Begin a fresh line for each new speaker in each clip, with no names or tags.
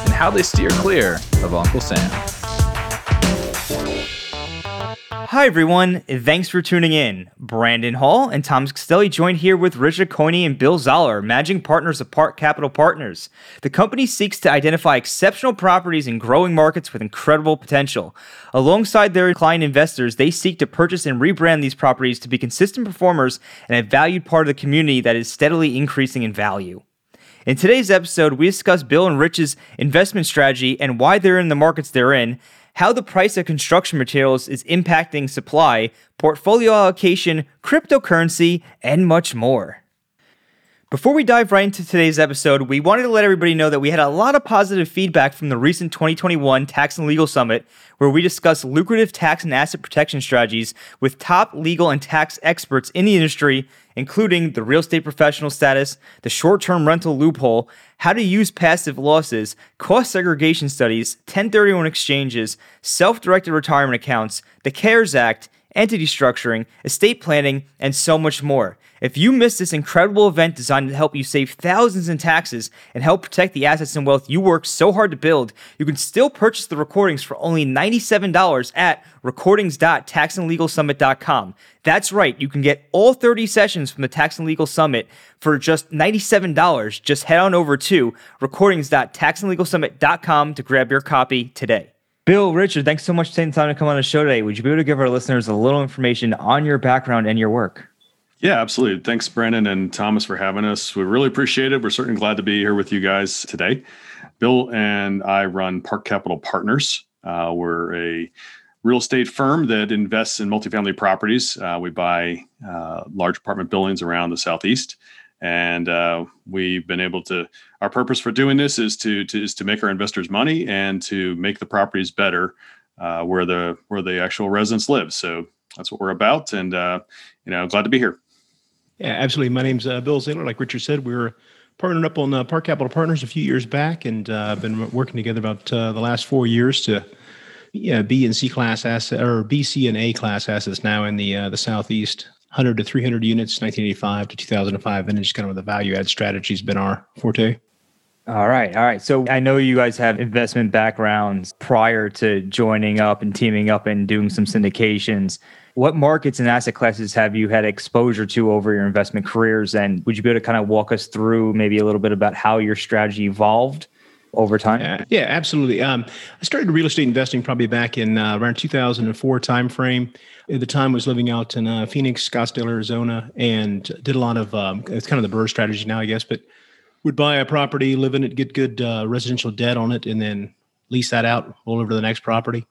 and how they steer clear of Uncle Sam.
Hi, everyone. Thanks for tuning in. Brandon Hall and Tom Castelli joined here with Richard Coyne and Bill Zahller, managing partners of Park Capital Partners. The company seeks to identify exceptional properties in growing markets with incredible potential. Alongside their client investors, they seek to purchase and rebrand these properties to be consistent performers and a valued part of the community that is steadily increasing in value. In today's episode, we discuss Bill and Rich's investment strategy and why they're in the markets they're in, how the price of construction materials is impacting supply, portfolio allocation, cryptocurrency, and much more. Before we dive right into today's episode, we wanted to let everybody know that we had a lot of positive feedback from the recent 2021 Tax and Legal Summit, where we discussed lucrative tax and asset protection strategies with top legal and tax experts in the industry, including the real estate professional status, the short term rental loophole, how to use passive losses, cost segregation studies, 1031 exchanges, self directed retirement accounts, the CARES Act, entity structuring, estate planning, and so much more. If you missed this incredible event designed to help you save thousands in taxes and help protect the assets and wealth you worked so hard to build, you can still purchase the recordings for only $97 at recordings.taxandlegalsummit.com. That's right, you can get all 30 sessions from the Tax and Legal Summit for just $97. Just head on over to recordings.taxandlegalsummit.com to grab your copy today. Bill, Richard, thanks so much for taking time to come on the show today. Would you be able to give our listeners a little information on your background and your work?
Yeah, absolutely. Thanks, Brandon and Thomas, for having us. We really appreciate it. We're certainly glad to be here with you guys today. Bill and I run Park Capital Partners. Uh, we're a real estate firm that invests in multifamily properties. Uh, we buy uh, large apartment buildings around the southeast, and uh, we've been able to. Our purpose for doing this is to, to is to make our investors money and to make the properties better uh, where the where the actual residents live. So that's what we're about, and uh, you know, glad to be here.
Yeah, absolutely. My name's uh, Bill Zahller. Like Richard said, we were partnered up on uh, Park Capital Partners a few years back, and uh, been working together about the last four years to yeah B and C class asset or B, C, and A class assets now in the the southeast. 100 to 300 units, 1985 to 2005, and just kind of the value add strategy has been our forte.
All right. All right. So I know you guys have investment backgrounds prior to joining up and teaming up and doing some syndications. What markets and asset classes have you had exposure to over your investment careers? And would you be able to kind of walk us through maybe a little bit about how your strategy evolved over time?
Yeah, yeah absolutely. Um, I started real estate investing probably back in uh, around 2004 timeframe. At the time, I was living out in uh, Phoenix, Scottsdale, Arizona, and did a lot of um, it's kind of the BRRRR strategy now, I guess, but would buy a property, live in it, get good uh, residential debt on it, and then lease that out, roll over to the next property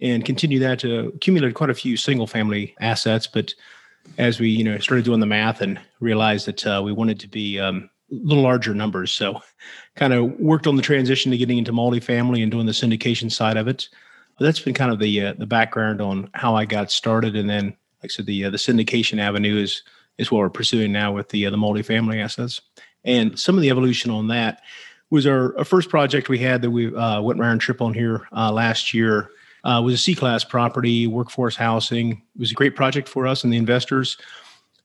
and continue that to accumulate quite a few single family assets. But as we, you know, started doing the math and realized that uh, we wanted to be um, little larger numbers, so kind of worked on the transition to getting into multifamily and doing the syndication side of it. But that's been kind of the uh, the background on how I got started, and then, like I said, the uh, the syndication avenue is is what we're pursuing now with the uh, the multifamily assets, and some of the evolution on that was our, our first project we had that we uh, went round trip on here uh, last year uh, was a C class property, workforce housing. It was a great project for us and the investors.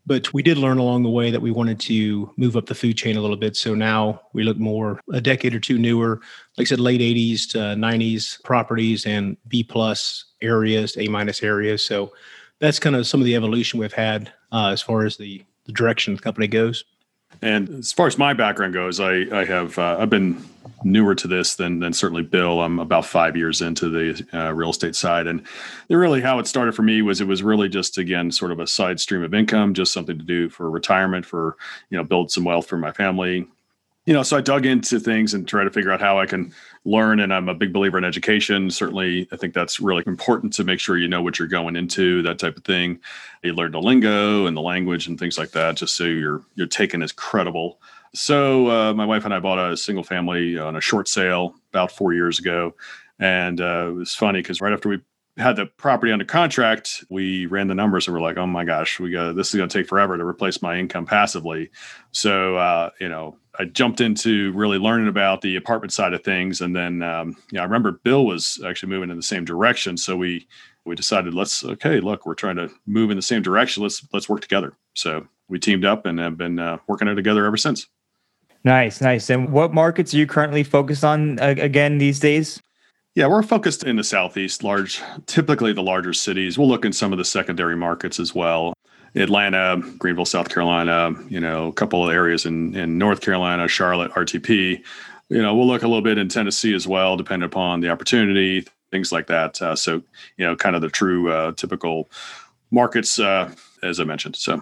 But we did learn along the way that we wanted to move up the food chain a little bit. So now we look more a decade or two newer, like I said, late 80s to 90s properties and B plus areas, A minus areas. So that's kind of some of the evolution we've had uh, as far as the, the direction the company goes.
And as far as my background goes, I, I have uh, I've been newer to this than than certainly Bill. I'm about five years into the uh, real estate side, and really how it started for me was it was really just again sort of a side stream of income, just something to do for retirement, for you know build some wealth for my family, you know, so I dug into things and try to figure out how I can learn. And I'm a big believer in education. Certainly, I think that's really important to make sure you know what you're going into, that type of thing. You learn the lingo and the language and things like that, just so you're you're taken as credible. So uh, my wife and I bought a single family on a short sale about four years ago. And uh, it was funny because right after we had the property under contract, we ran the numbers and we're like, oh my gosh, we got this is going to take forever to replace my income passively. So, uh, you know, I jumped into really learning about the apartment side of things, and then um, yeah, I remember Bill was actually moving in the same direction. So we we decided let's okay, look, we're trying to move in the same direction. Let's let's work together. So we teamed up and have been uh, working it together ever since.
Nice, nice. And what markets are you currently focused on uh, again these days?
Yeah, we're focused in the southeast, large, typically the larger cities. We'll look in some of the secondary markets as well. Atlanta, Greenville, South Carolina, you know, a couple of areas in, in North Carolina, Charlotte, RTP. You know, we'll look a little bit in Tennessee as well, depending upon the opportunity, things like that. Uh, so, you know, kind of the true uh, typical markets, uh, as I mentioned. So,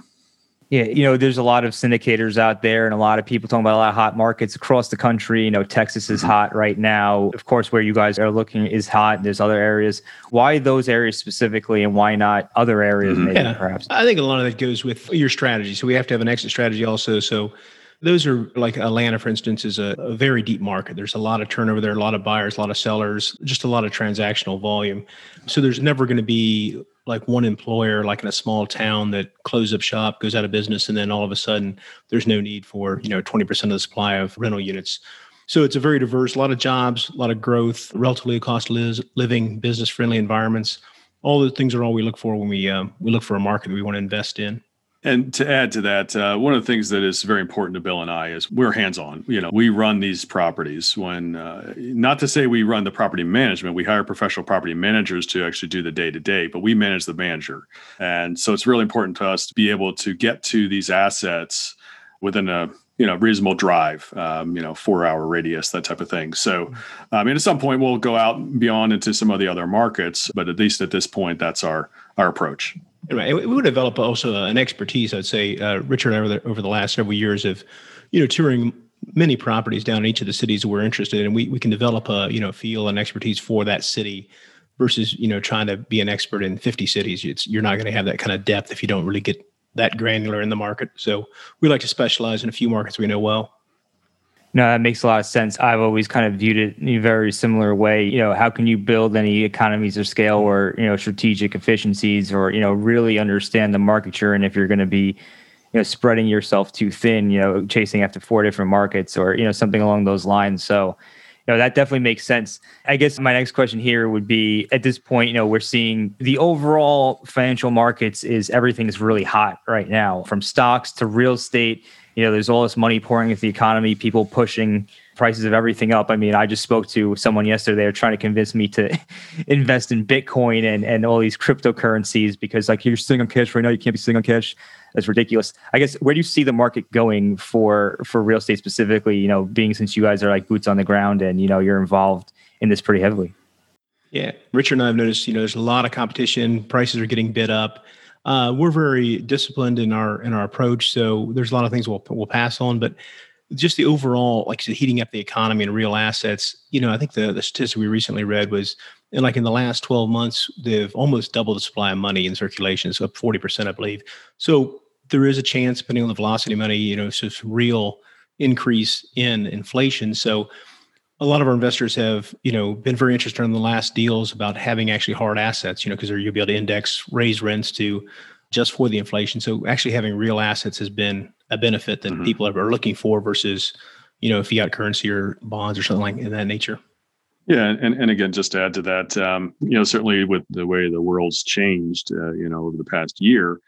yeah, you know, there's a lot of syndicators out there and a lot of people talking about a lot of hot markets across the country. You know, Texas is mm-hmm. hot right now. Of course, where you guys are looking is hot. And There's other areas. Why those areas specifically and why not other areas mm-hmm. maybe
yeah.
perhaps?
I think a lot of that goes with your strategy. So we have to have an exit strategy also. So those are like Atlanta, for instance, is a, a, very deep market. There's a lot of turnover there, a lot of buyers, a lot of sellers, just a lot of transactional volume. So there's never going to be like one employer, like in a small town that closes up shop, goes out of business, and then all of a sudden there's no need for, you know, 20% of the supply of rental units. So it's a very diverse, a lot of jobs, a lot of growth, relatively cost living, business friendly environments. All the things are all we look for when we um, we look for a market that we want to invest in.
And to add to that, uh, one of the things that is very important to Bill and I is we're hands on. You know, we run these properties when, uh, not to say we run the property management, we hire professional property managers to actually do the day to day, but we manage the manager. And so it's really important to us to be able to get to these assets within a you know reasonable drive um, you know four hour radius that type of thing so i mean at some point we'll go out beyond into some of the other markets but at least at this point that's our our approach
We would develop also an expertise, I'd say, uh, Richard, over the, over the last several years of, you know, touring many properties down in each of the cities we're interested in. We, we can develop a, you know, feel and expertise for that city versus, you know, trying to be an expert in 50 cities. It's, you're not going to have that kind of depth if you don't really get that granular in the market. So we like to specialize in a few markets we know well.
No, that makes a lot of sense. I've always kind of viewed it in a very similar way. You know, how can you build any economies of scale or, you know, strategic efficiencies or, you know, really understand the market you're in if you're going to be, you know, spreading yourself too thin, you know, chasing after four different markets or, you know, something along those lines. So, you know, that definitely makes sense. I guess my next question here would be at this point, you know, we're seeing the overall financial markets is everything is really hot right now from stocks to real estate you know, there's all this money pouring into the economy, people pushing prices of everything up. I mean, I just spoke to someone yesterday. They're trying to convince me to invest in Bitcoin and, and all these cryptocurrencies because, like, you're sitting on cash right now. You can't be sitting on cash. That's ridiculous. I guess where do you see the market going for for real estate specifically? You know, being since you guys are like boots on the ground and you know you're involved in this pretty heavily.
Yeah, Richard and I have noticed. You know, there's a lot of competition. Prices are getting bid up. Uh, we're very disciplined in our in our approach, so there's a lot of things we'll we'll pass on, but just the overall, like said, heating up the economy and real assets. You know, I think the the statistic we recently read was, and like in the last 12 months, they've almost doubled the supply of money in circulation, so up 40 percent, I believe. So there is a chance, depending on the velocity of money, you know, it's just real increase in inflation. So a lot of our investors have, you know, been very interested in the last deals about having actually hard assets, you know, because you'll be able to index raise rents to just for the inflation. So actually having real assets has been a benefit that mm-hmm. people are looking for versus, you know, fiat currency or bonds or something like in that nature.
Yeah, and, and again, just to add to that, um, you know, certainly with the way the world's changed, uh, you know, over the past year,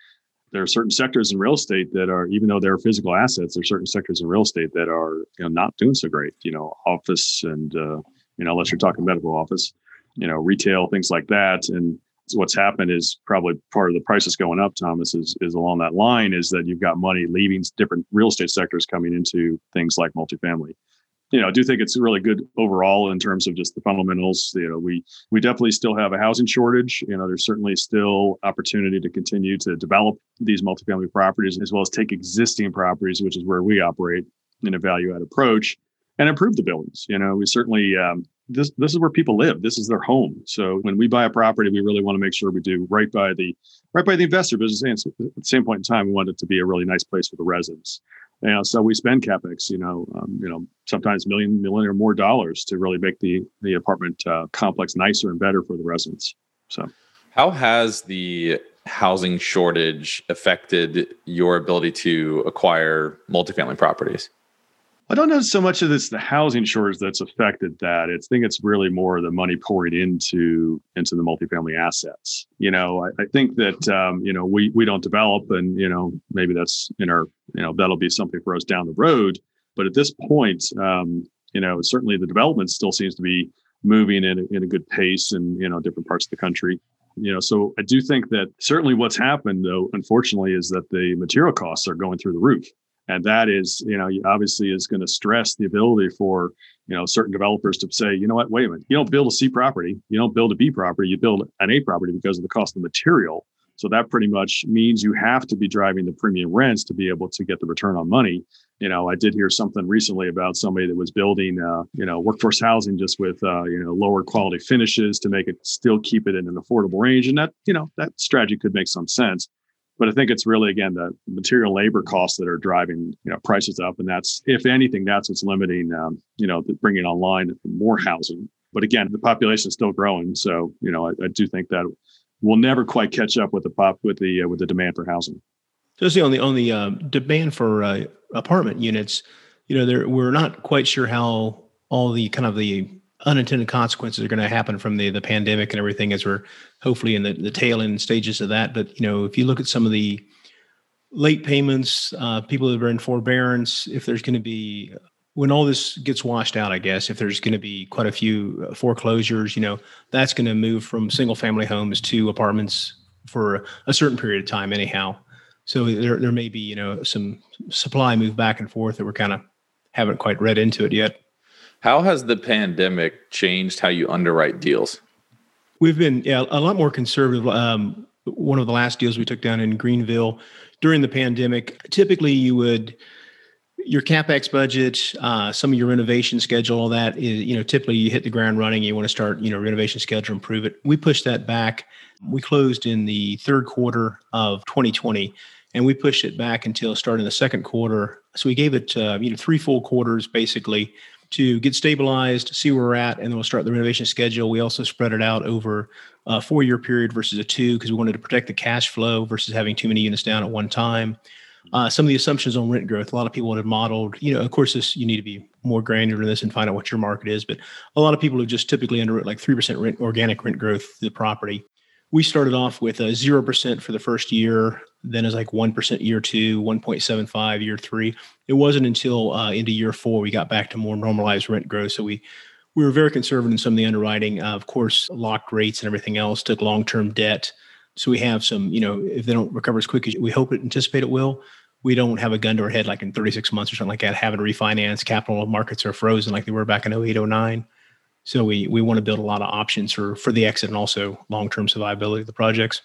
there are certain sectors in real estate that are, even though they're physical assets, there are certain sectors in real estate that are you know, not doing so great. You know, office and uh, you know, unless you're talking medical office, you know, retail, things like that. And what's happened is probably part of the prices going up. Thomas is is along that line is that you've got money leaving different real estate sectors coming into things like multifamily you know, I do think it's really good overall in terms of just the fundamentals. You know, we we definitely still have a housing shortage. You know, there's certainly still opportunity to continue to develop these multifamily properties as well as take existing properties, which is where we operate in a value add approach, and improve the buildings. You know, we certainly um, this this is where people live. This is their home. So when we buy a property, we really want to make sure we do right by the right by the investor. But at the same point in time, we want it to be a really nice place for the residents Know, so we spend capex, you know, um, you know, sometimes million, million or more dollars to really make the the apartment uh, complex nicer and better for the residents. So,
how has the housing shortage affected your ability to acquire multifamily properties?
I don't know so much of this the housing shortage that's affected that. I think it's really more the money pouring into into the multifamily assets. You know, I, I think that um, you know we we don't develop, and you know maybe that's in our you know that'll be something for us down the road. But at this point, um, you know, certainly the development still seems to be moving in a, in a good pace in you know different parts of the country. You know, so I do think that certainly what's happened though, unfortunately, is that the material costs are going through the roof and that is you know obviously is going to stress the ability for you know certain developers to say you know what? Wait a minute. You don't build a c property. You don't build a b property. You build an a property because of the cost of the material. So that pretty much means you have to be driving the premium rents to be able to get the return on money. You know i did hear something recently about somebody that was building uh, you know workforce housing just with uh, you know lower quality finishes to make it still keep it in an affordable range. And that you know that strategy could make some sense but I think it's really again the material labor costs that are driving you know prices up, and that's if anything, that's what's limiting um, you know bringing online more housing. But again, the population is still growing, so you know I, I do think that we'll never quite catch up with the pop with the uh, with the demand for housing.
So see on the on the uh, demand for uh, apartment units, you know, there we're not quite sure how all the kind of the unintended consequences are going to happen from the the pandemic and everything as we're hopefully in the, the tail end stages of that. But you know, if you look at some of the late payments, uh, people that are in forbearance, if there's going to be when all this gets washed out, I guess if there's going to be quite a few uh, foreclosures, you know, that's going to move from single family homes to apartments for a certain period of time, anyhow. So there there may be you know some supply move back and forth that we're kind of haven't quite read into it yet.
How has the pandemic changed how you underwrite deals?
We've been yeah, a lot more conservative. Um, one of the last deals we took down in Greenville during the pandemic, typically you would your capex budget, uh, some of your renovation schedule, all that is, you know, typically you hit the ground running. You want to start, you know, renovation schedule, improve it. We pushed that back. We closed in the third quarter of 2020, and we pushed it back until starting the second quarter. So we gave it, uh, you know, three full quarters basically to get stabilized, see where we're at, and then we'll start the renovation schedule. We also spread it out over a four year period versus a two because we wanted to protect the cash flow versus having too many units down at one time. Uh, some of the assumptions on rent growth, a lot of people would have modeled, you know, of course, this you need to be more granular in this and find out what your market is, but a lot of people have just typically underwritten like 3% rent, organic rent growth to the property we started off with a 0% for the first year then it's like 1% year two 1.75 year three. It wasn't until uh, into year four we got back to more normalized rent growth. So we we were very conservative in some of the underwriting. Uh, of course locked rates and everything else took long-term debt. So we have some you know if they don't recover as quick as we hope it anticipate it will we don't have a gun to our head like in 36 months or something like that having to refinance. Capital markets are frozen like they were back in 08 09 so we we want to build a lot of options for for the exit and also long term survivability of the projects.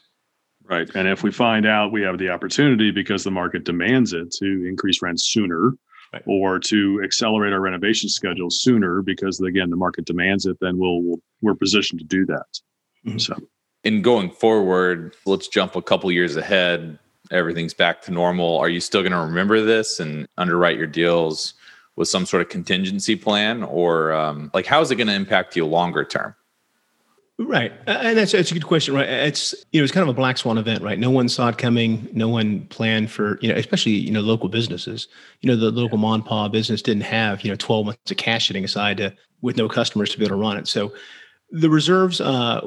Right, and if we find out we have the opportunity because the market demands it to increase rents sooner, right. or to accelerate our renovation schedule sooner because again the market demands it, then we'll, we'll we're positioned to do that. Mm-hmm. So,
in going forward, let's jump a couple years ahead. Everything's back to normal. Are you still going to remember this and underwrite your deals with some sort of contingency plan, or um, like how is it going to impact you longer term?
Right, and that's that's a good question, right? It's you know it's kind of a black swan event, right? No one saw it coming. No one planned for you know, especially you know local businesses. You know the local mom pa business didn't have you know twelve months of cash sitting aside to with no customers to be able to run it. So the reserves, uh,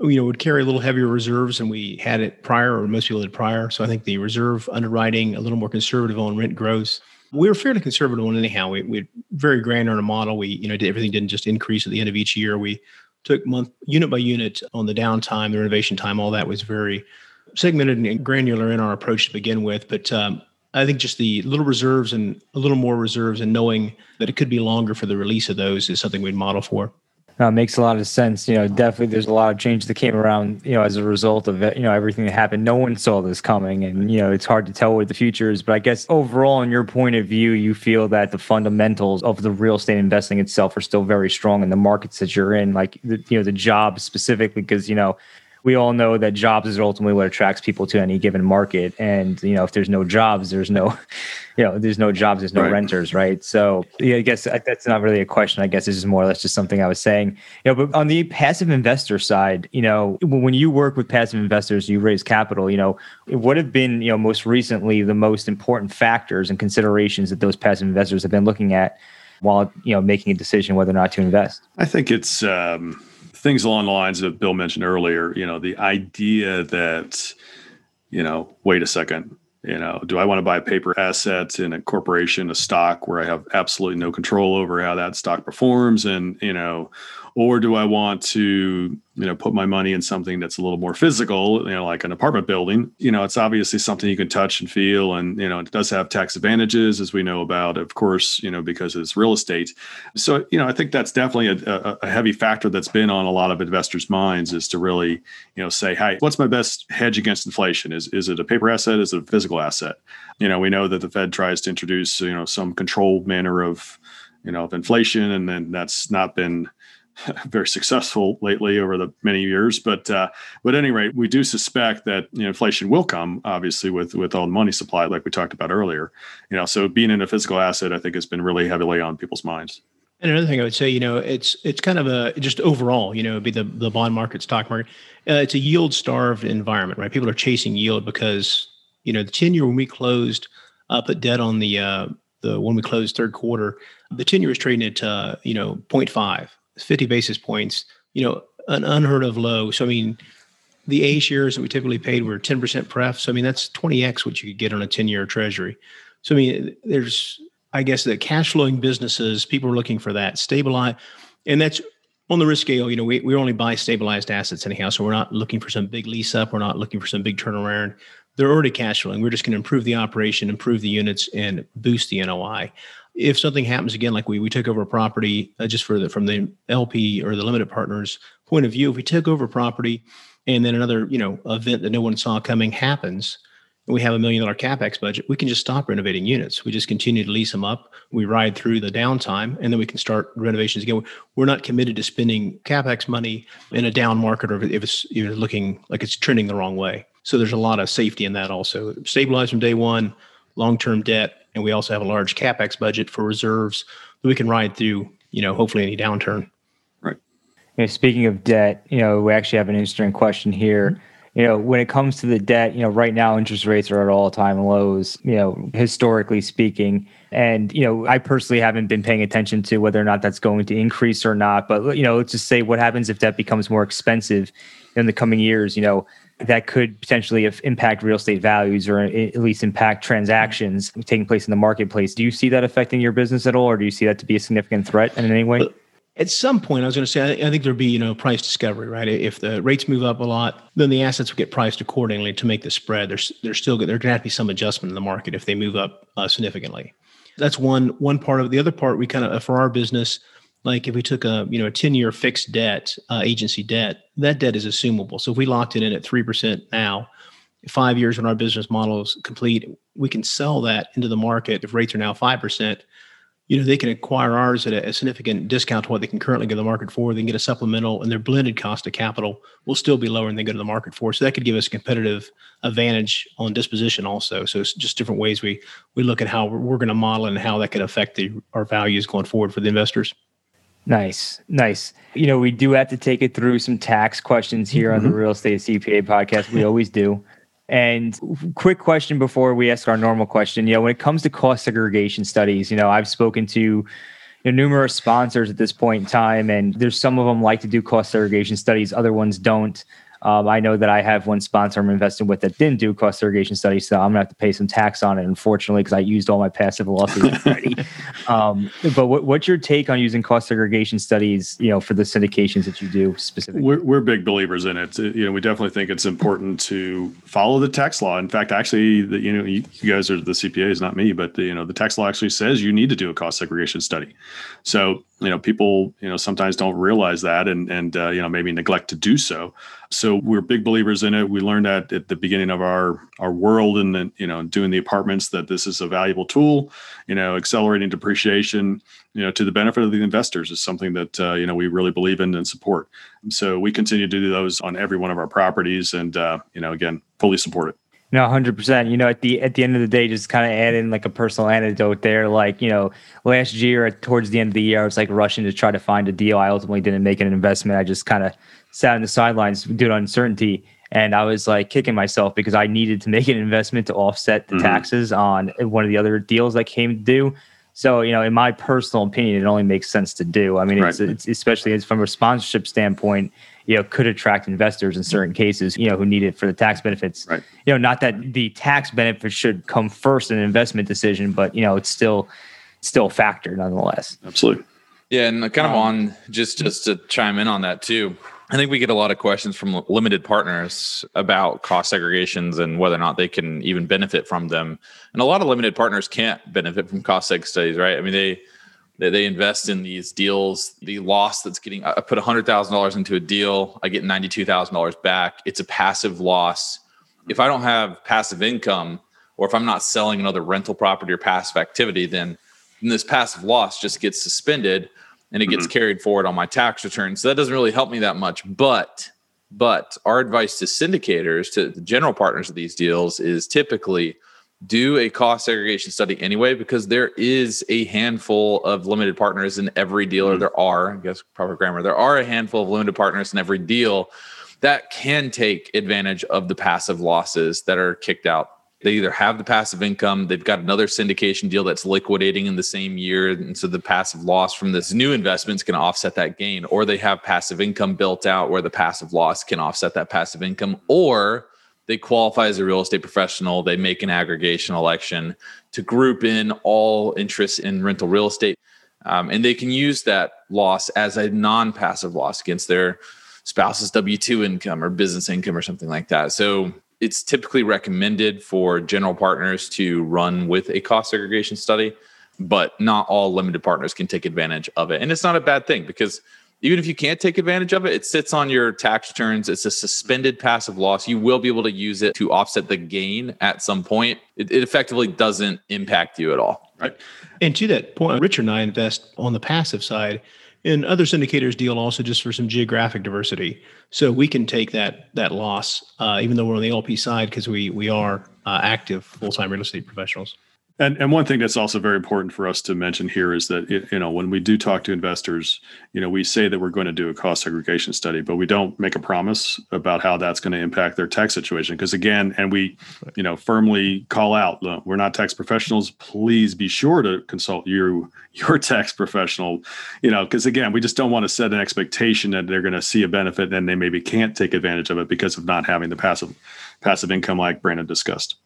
you know, would carry a little heavier reserves than we had it prior, or most people did prior. So I think the reserve underwriting a little more conservative on rent growth we were fairly conservative on anyhow. We we very granular in a model. We you know did, everything didn't just increase at the end of each year. We took month unit by unit on the downtime, the renovation time. All that was very segmented and granular in our approach to begin with. But um, I think just the little reserves and a little more reserves and knowing that it could be longer for the release of those is something we'd model for.
Uh, makes a lot of sense. You know, definitely there's a lot of change that came around, you know, as a result of it, you know, everything that happened. No one saw this coming. And, you know, it's hard to tell what the future is. But I guess overall, in your point of view, you feel that the fundamentals of the real estate investing itself are still very strong in the markets that you're in, like, the, you know, the job specifically, because, you know, we all know that jobs is ultimately what attracts people to any given market. And you know, if there's no jobs, there's no, you know, there's no jobs, there's no right. renters, right? So yeah, I guess that's not really a question. I guess this is more or less just something I was saying. You know, but on the passive investor side, you know, when you work with passive investors, you raise capital. You know, what have been you know most recently the most important factors and considerations that those passive investors have been looking at while you know making a decision whether or not to invest?
I think it's. Um things along the lines that Bill mentioned earlier, you know, the idea that, you know, wait a second, you know, do I want to buy paper assets in a corporation, a stock where I have absolutely no control over how that stock performs? And, you know, or do I want to you know put my money in something that's a little more physical you know like an apartment building? You know it's obviously something you can touch and feel and you know it does have tax advantages as we know about of course you know because it's real estate. So you know i think that's definitely a, a heavy factor that's been on a lot of investors minds is to really you know say hey what's my best hedge against inflation? Is is it a paper asset? Is it a physical asset? You know we know that the fed tries to introduce you know some controlled manner of you know of inflation and then that's not been very successful lately over the many years. But uh, but at any rate, we do suspect that you know, inflation will come, obviously, with with all the money supply, like we talked about earlier. You know, so being in a physical asset, I think, has been really heavily on people's minds.
And another thing I would say, you know, it's it's kind of a just overall, you know, it'd be the the bond market, stock market. Uh, it's a yield starved environment, right? People are chasing yield because you know the ten year when we closed, uh, put debt on the uh, the when we closed third quarter, the ten year was trading at uh, you know 0.5 50 basis points, you know, an unheard of low. So, I mean, the A shares that we typically paid were 10% pref. So, I mean, that's 20x what you could get on a 10 year treasury. So, I mean, there's, I guess, the cash flowing businesses, people are looking for that stabilize. And that's on the risk scale, you know, we, we only buy stabilized assets anyhow. So, we're not looking for some big lease up. We're not looking for some big turnaround. They're already cash flowing. We're just going to improve the operation, improve the units, and boost the NOI if something happens again, like we we took over a property uh, just for the from the LP or the limited partners point of view, if we took over property and then another you know event that no one saw coming happens, and we have a million dollar capex budget, we can just stop renovating units. We just continue to lease them up. We ride through the downtime, and then we can start renovations again. We're not committed to spending capex money in a down market or if it's even looking like it's trending the wrong way. So there's a lot of safety in that also. Stabilize from day one, long term debt and we also have a large capex budget for reserves that we can ride through. You know, hopefully any downturn.
Right.
You know, speaking of debt, you know, we actually have an interesting question here. Mm-hmm. You know, when it comes to the debt, you know, right now interest rates are at all time lows, you know, historically speaking. And, you know, I personally haven't been paying attention to whether or not that's going to increase or not. But, you know, let's just say what happens if debt becomes more expensive in the coming years, you know, that could potentially impact real estate values or at least impact transactions taking place in the marketplace. Do you see that affecting your business at all, or do you see that to be a significant threat in any way?
At some point, I was going to say, I think there'd be, you know, price discovery, right? If the rates move up a lot, then the assets would get priced accordingly to make the spread. There's, there's still, there's going to have to be some adjustment in the market if they move up uh, significantly. That's one, one part of it. The other part, we kind of, for our business, like if we took a you know a 10 year fixed debt uh, agency debt that debt is assumable. So if we locked it in at 3% now five years when our business model is complete we can sell that into the market. If rates are now 5% you know they can acquire ours at a, a significant discount to what they can currently go to the market for. They can get a supplemental and their blended cost of capital will still be lower than they go to the market for. So that could give us a competitive advantage on disposition also. So it's just different ways we we look at how we're, we're going to model and how that could affect the, our values going forward for the investors
Nice, nice. You know, we do have to take it through some tax questions here mm-hmm. on the mm-hmm. Real Estate CPA podcast. We always do. And quick question before we ask our normal question. You know, when it comes to cost segregation studies, you know, I've spoken to you know, numerous sponsors at this point in time, and there's some of them like to do cost segregation studies, other ones don't. Um, I know that I have one sponsor I'm investing with that didn't do cost segregation studies, so I'm gonna have to pay some tax on it, unfortunately, because I used all my passive losses already. um, but what, what's your take on using cost segregation studies, you know, for the syndications that you do specifically?
We're, we're big believers in it. You know, we definitely think it's important to follow the tax law. In fact, actually, the, you know, you, you guys are the CPAs, not me, but the, you know, the tax law actually says you need to do a cost segregation study. So you know people you know sometimes don't realize that and and uh, you know maybe neglect to do so. So we're big believers in it. We learned that at the beginning of our our world and then you know doing the apartments that this is a valuable tool you know accelerating depreciation you know to the benefit of the investors is something that uh, you know we really believe in and support. So we continue to do those on every one of our properties and uh, you know again fully support it
no, hundred percent. You know, at the at the end of the day, just kind of add in like a personal anecdote there. Like, you know, last year towards the end of the year, I was like rushing to try to find a deal. I ultimately didn't make an investment. I just kind of sat on the sidelines due to uncertainty, and I was like kicking myself because I needed to make an investment to offset the mm-hmm. taxes on one of the other deals that came due. So, you know, in my personal opinion, it only makes sense to do. I mean, right. it's, it's especially as from a sponsorship standpoint you know could attract investors in certain cases you know who need it for the tax benefits
right
you know not that the tax benefits should come first in an investment decision but you know it's still still a factor nonetheless
absolutely
yeah and kind of um, on just just to chime in on that too I think we get a lot of questions from limited partners about cost segregations and whether or not they can even benefit from them. And a lot of limited partners can't benefit from cost seg studies, right? I mean, they they, they invest in these deals. The loss that's getting, I put $100,000 into a deal, I get $92,000 back. It's a passive loss. If I don't have passive income, or if I'm not selling another rental property or passive activity, then, then this passive loss just gets suspended and it gets mm-hmm. carried forward on my tax return. So that doesn't really help me that much. But but our advice to syndicators, to the general partners of these deals, is typically do a cost segregation study anyway because there is a handful of limited partners in every deal or mm-hmm. there are i guess proper grammar there are a handful of limited partners in every deal that can take advantage of the passive losses that are kicked out they either have the passive income they've got another syndication deal that's liquidating in the same year and so the passive loss from this new investment is going to offset that gain or they have passive income built out where the passive loss can offset that passive income or they qualify as a real estate professional. They make an aggregation election to group in all interests in rental real estate. Um, and they can use that loss as a non passive loss against their spouse's W 2 income or business income or something like that. So it's typically recommended for general partners to run with a cost segregation study, but not all limited partners can take advantage of it. And it's not a bad thing because even if you can't take advantage of it, it sits on your tax returns. It's a suspended passive loss. You will be able to use it to offset the gain at some point. It, it effectively doesn't impact you at all.
Right.
And to that point, Richard and I invest on the passive side. And other syndicators deal also just for some geographic diversity. So we can take that that loss, uh, even though we're on the LP side, because we we are uh, active full time real estate professionals.
And and one thing that's also very important for us to mention here is that it, you know when we do talk to investors, you know we say that we're going to do a cost segregation study, but we don't make a promise about how that's going to impact their tax situation. Because again, and we, you know, firmly call out, look, we're not tax professionals. Please be sure to consult your your tax professional. You know, because again, we just don't want to set an expectation that they're going to see a benefit and they maybe can't take advantage of it because of not having the passive passive income like Brandon discussed.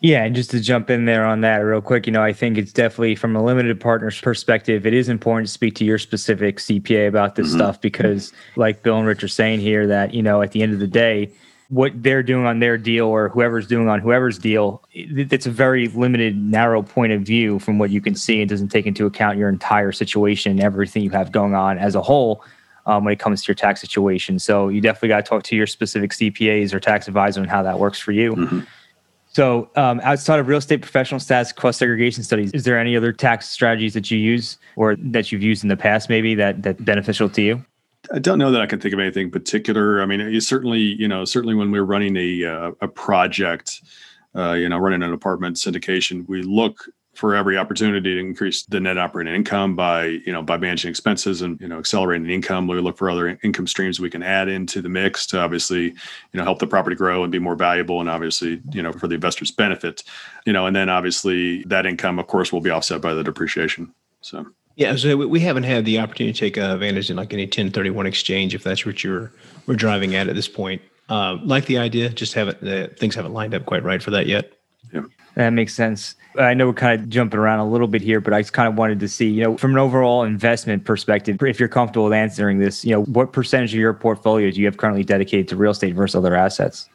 Yeah, and just to jump in there on that real quick, you know, I think it's definitely from a limited partners perspective, it is important to speak to your specific CPA about this mm-hmm. stuff because, like Bill and Rich are saying here, that, you know, at the end of the day, what they're doing on their deal or whoever's doing on whoever's deal, it's a very limited, narrow point of view from what you can see. It doesn't take into account your entire situation, and everything you have going on as a whole. Um, when it comes to your tax situation. So you definitely got to talk to your specific CPAs or tax advisor and how that works for you. Mm-hmm. So, um, outside of real estate professional status cost segregation studies, is there any other tax strategies that you use or that you've used in the past, maybe that that beneficial to you?
I don't know that I can think of anything particular. I mean, you certainly, you know, certainly when we're running a uh, a project, uh, you know, running an apartment syndication, we look for every opportunity to increase the net operating income by you know by managing expenses and you know accelerating income we look for other income streams we can add into the mix to obviously you know help the property grow and be more valuable and obviously you know for the investors benefit you know and then obviously that income of course will be offset by the depreciation so
yeah, so we haven't had the opportunity to take advantage in like any 1031 exchange, if that's what you're we're driving at at this point. Uh, like the idea, just haven't uh, things haven't lined up quite right for that yet.
Yeah.
That makes sense. I know we're kind of jumping around a little bit here, but I just kind of wanted to see, you know, from an overall investment perspective, if you're comfortable with answering this, you know, what percentage of your portfolio do you have currently dedicated to real estate versus other assets?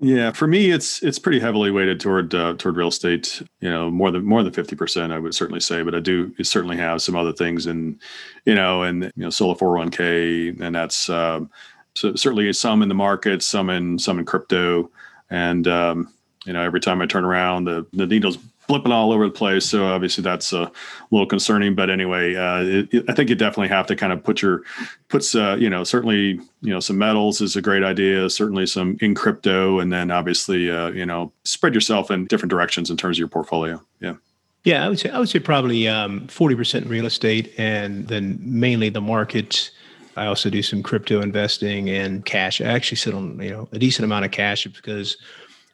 Yeah, for me, it's it's pretty heavily weighted toward uh, toward real estate. You know, more than more than fifty percent, I would certainly say. But I do certainly have some other things, in you know, and you know, solo four hundred one k, and that's um, so certainly some in the market, some in some in crypto, and um, you know, every time I turn around, the the needle's blipping all over the place. So obviously that's a little concerning. But anyway, uh, it, it, I think you definitely have to kind of put your puts uh, you know certainly you know some metals is a great idea. Certainly some in crypto, and then obviously uh, you know spread yourself in different directions in terms of your portfolio. Yeah.
Yeah, I would say I would say probably um, forty um, percent real estate, and then mainly the market. I also do some crypto investing and cash. I actually sit on you know a decent amount of cash because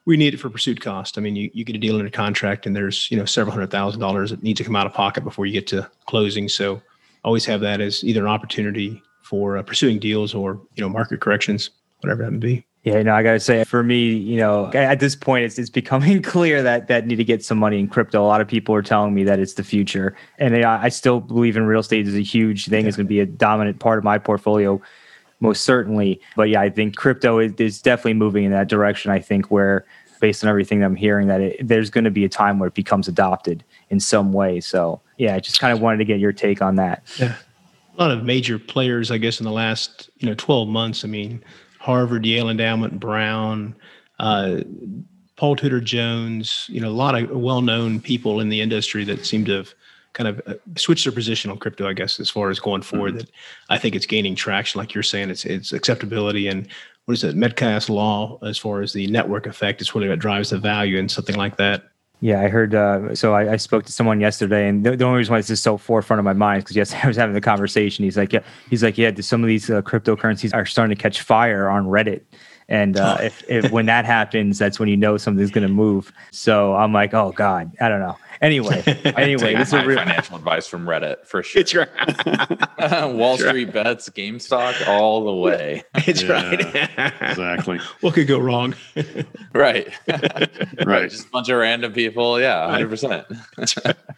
we need it for pursuit cost. I mean, you, you get a deal under contract and there's, you know, several hundred thousand dollars that needs to come out of pocket before you get to closing. So always have that as either an opportunity for uh, pursuing deals or, you know, market corrections, whatever that may be.
Yeah, no, I gotta say, for me, you know, at this point, it's, it's becoming clear that that need to get some money in crypto. A lot of people are telling me that it's the future, and I, I still believe in real estate is a huge thing. Yeah. It's going to be a dominant part of my portfolio, most certainly. But yeah, I think crypto is, is definitely moving in that direction. I think where based on everything I'm hearing that it, there's going to be a time where it becomes adopted in some way. So yeah, I just kind of wanted to get your take on that.
Yeah. A lot of major players, I guess, in the last, you know, 12 months. I mean, Harvard, Yale Endowment, Brown, uh, Paul Tudor Jones, you know, a lot of well-known people in the industry that seem to have kind of switch their position on crypto, I guess, as far as going forward. Mm-hmm. That I think it's gaining traction, like you're saying, it's it's acceptability and what is it, Metcalfe's law as far as the network effect it's really what drives the value and something like that.
Yeah, I heard. Uh, so I, I, spoke to someone yesterday, and the, the, only reason why this is so forefront of my mind is because yesterday I was having the conversation. He's like, yeah, he's like, yeah, some of these uh, cryptocurrencies are starting to catch fire on Reddit, and uh, if, if when that happens, that's when you know something's going to move. So I'm like, oh god, I don't know. Anyway, anyway,
this is real- financial advice from Reddit for sure.
It's right.
Wall Street bets, GameStop, all the way.
It's yeah,
right. exactly.
What could go wrong?
right. right. Just a bunch of random people. Yeah, hundred percent.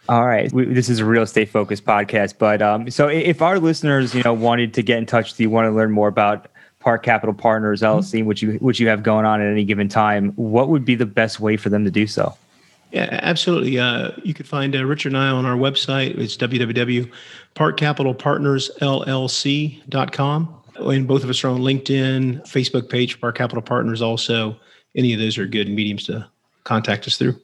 All right. We, this is a real estate focused podcast, but um, so if our listeners, you know, wanted to get in touch with you, want to learn more about Park Capital Partners LLC, which you which you have going on at any given time, what would be the best way for them to do so?
Yeah, absolutely. Uh, you could find uh, Richard and I on our website. It's www.parkcapitalpartnersllc.com. And both of us are on LinkedIn, Facebook page, Park Capital Partners also. Any of those are good mediums to contact us through.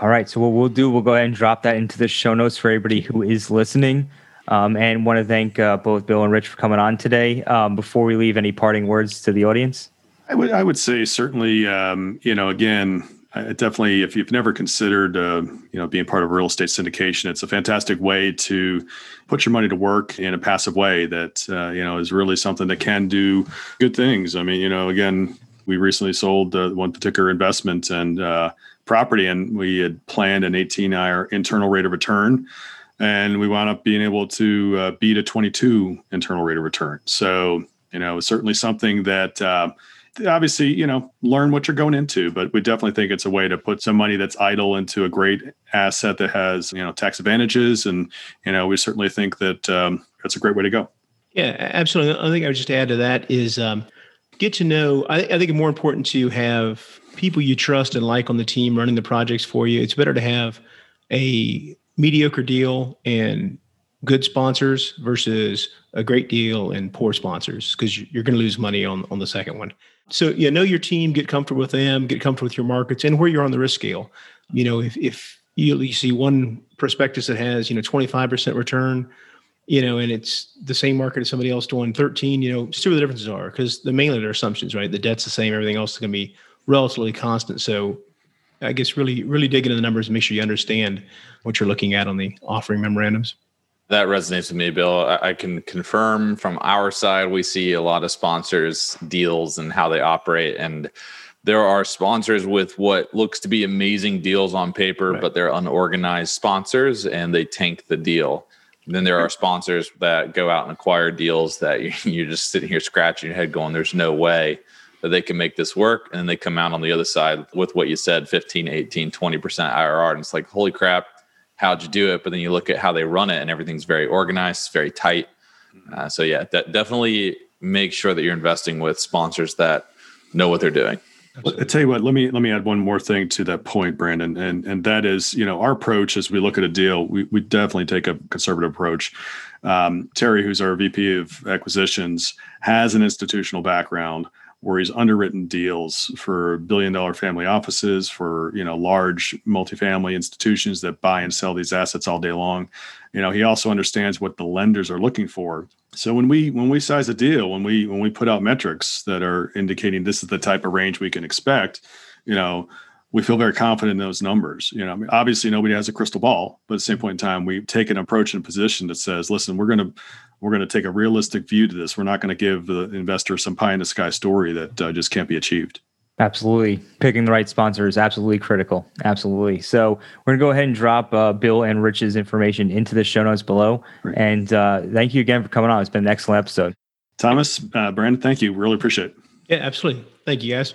All right. So what we'll do, we'll go ahead and drop that into the show notes for everybody who is listening. Um, and want to thank uh, both Bill and Rich for coming on today. Um, before we leave, any parting words to the audience?
I would I would say certainly um, you know again definitely if you've never considered uh, you know being part of real estate syndication it's a fantastic way to put your money to work in a passive way that uh, you know is really something that can do good things i mean you know again we recently sold uh, one particular investment and uh, property and we had planned an 18 hour internal rate of return and we wound up being able to uh, beat a 22 internal rate of return so you know certainly something that uh, obviously, you know, learn what you're going into, but we definitely think it's a way to put some money that's idle into a great asset that has, you know, tax advantages. And, you know, we certainly think that um, that's a great way to go.
Yeah, absolutely. I think I would just add to that is um, get to know, I, I think it's more important to have people you trust and like on the team running the projects for you. It's better to have a mediocre deal and good sponsors versus a great deal and poor sponsors because you're going to lose money on on the second one. So you know your team, get comfortable with them, get comfortable with your markets and where you're on the risk scale. You know, if if you, you see one prospectus that has, you know, 25% return, you know, and it's the same market as somebody else doing 13, you know, see where the differences are because the mainly their assumptions, right? The debt's the same, everything else is going to be relatively constant. So I guess really, really dig into the numbers and make sure you understand what you're looking at on the offering memorandums.
That resonates with me, Bill. I, can confirm from our side, we see a lot of sponsors deals and how they operate. And there are sponsors with what looks to be amazing deals on paper, right. but they're unorganized sponsors and they tank the deal. And then there are sponsors that go out and acquire deals that you're just sitting here scratching your head going, there's no way that they can make this work. And then they come out on the other side with what you said 15, 18, 20% IRR. And it's like, holy crap, how'd you do it? But then you look at how they run it, and everything's very organized, very tight. Mm-hmm. Uh, so yeah, that definitely make sure that you're investing with sponsors that know what they're doing.
I tell you what, let me let me add one more thing to that point, Brandon, and and that is, you know, our approach as we look at a deal, we we definitely take a conservative approach. Um, Terry, who's our VP of acquisitions, has an institutional background where he's underwritten deals for billion dollar family offices, for you know large multifamily institutions that buy and sell these assets all day long. You know, he also understands what the lenders are looking for so when we when we size a deal, when we when we put out metrics that are indicating this is the type of range we can expect, you know, we feel very confident in those numbers. You know, I mean, obviously nobody has a crystal ball, but at the same point in time, we take an approach and position that says, listen, we're going to we're going to take a realistic view to this. We're not going to give the investor some pie in the sky story that uh, just can't be achieved.
Absolutely. Picking the right sponsor is absolutely critical. Absolutely. So we're going to go ahead and drop uh, Bill and Rich's information into the show notes below. Great. And uh, thank you again for coming on. It's been an excellent episode.
Thomas, uh, Brandon, thank you. Really appreciate it.
Yeah, absolutely. Thank you, guys.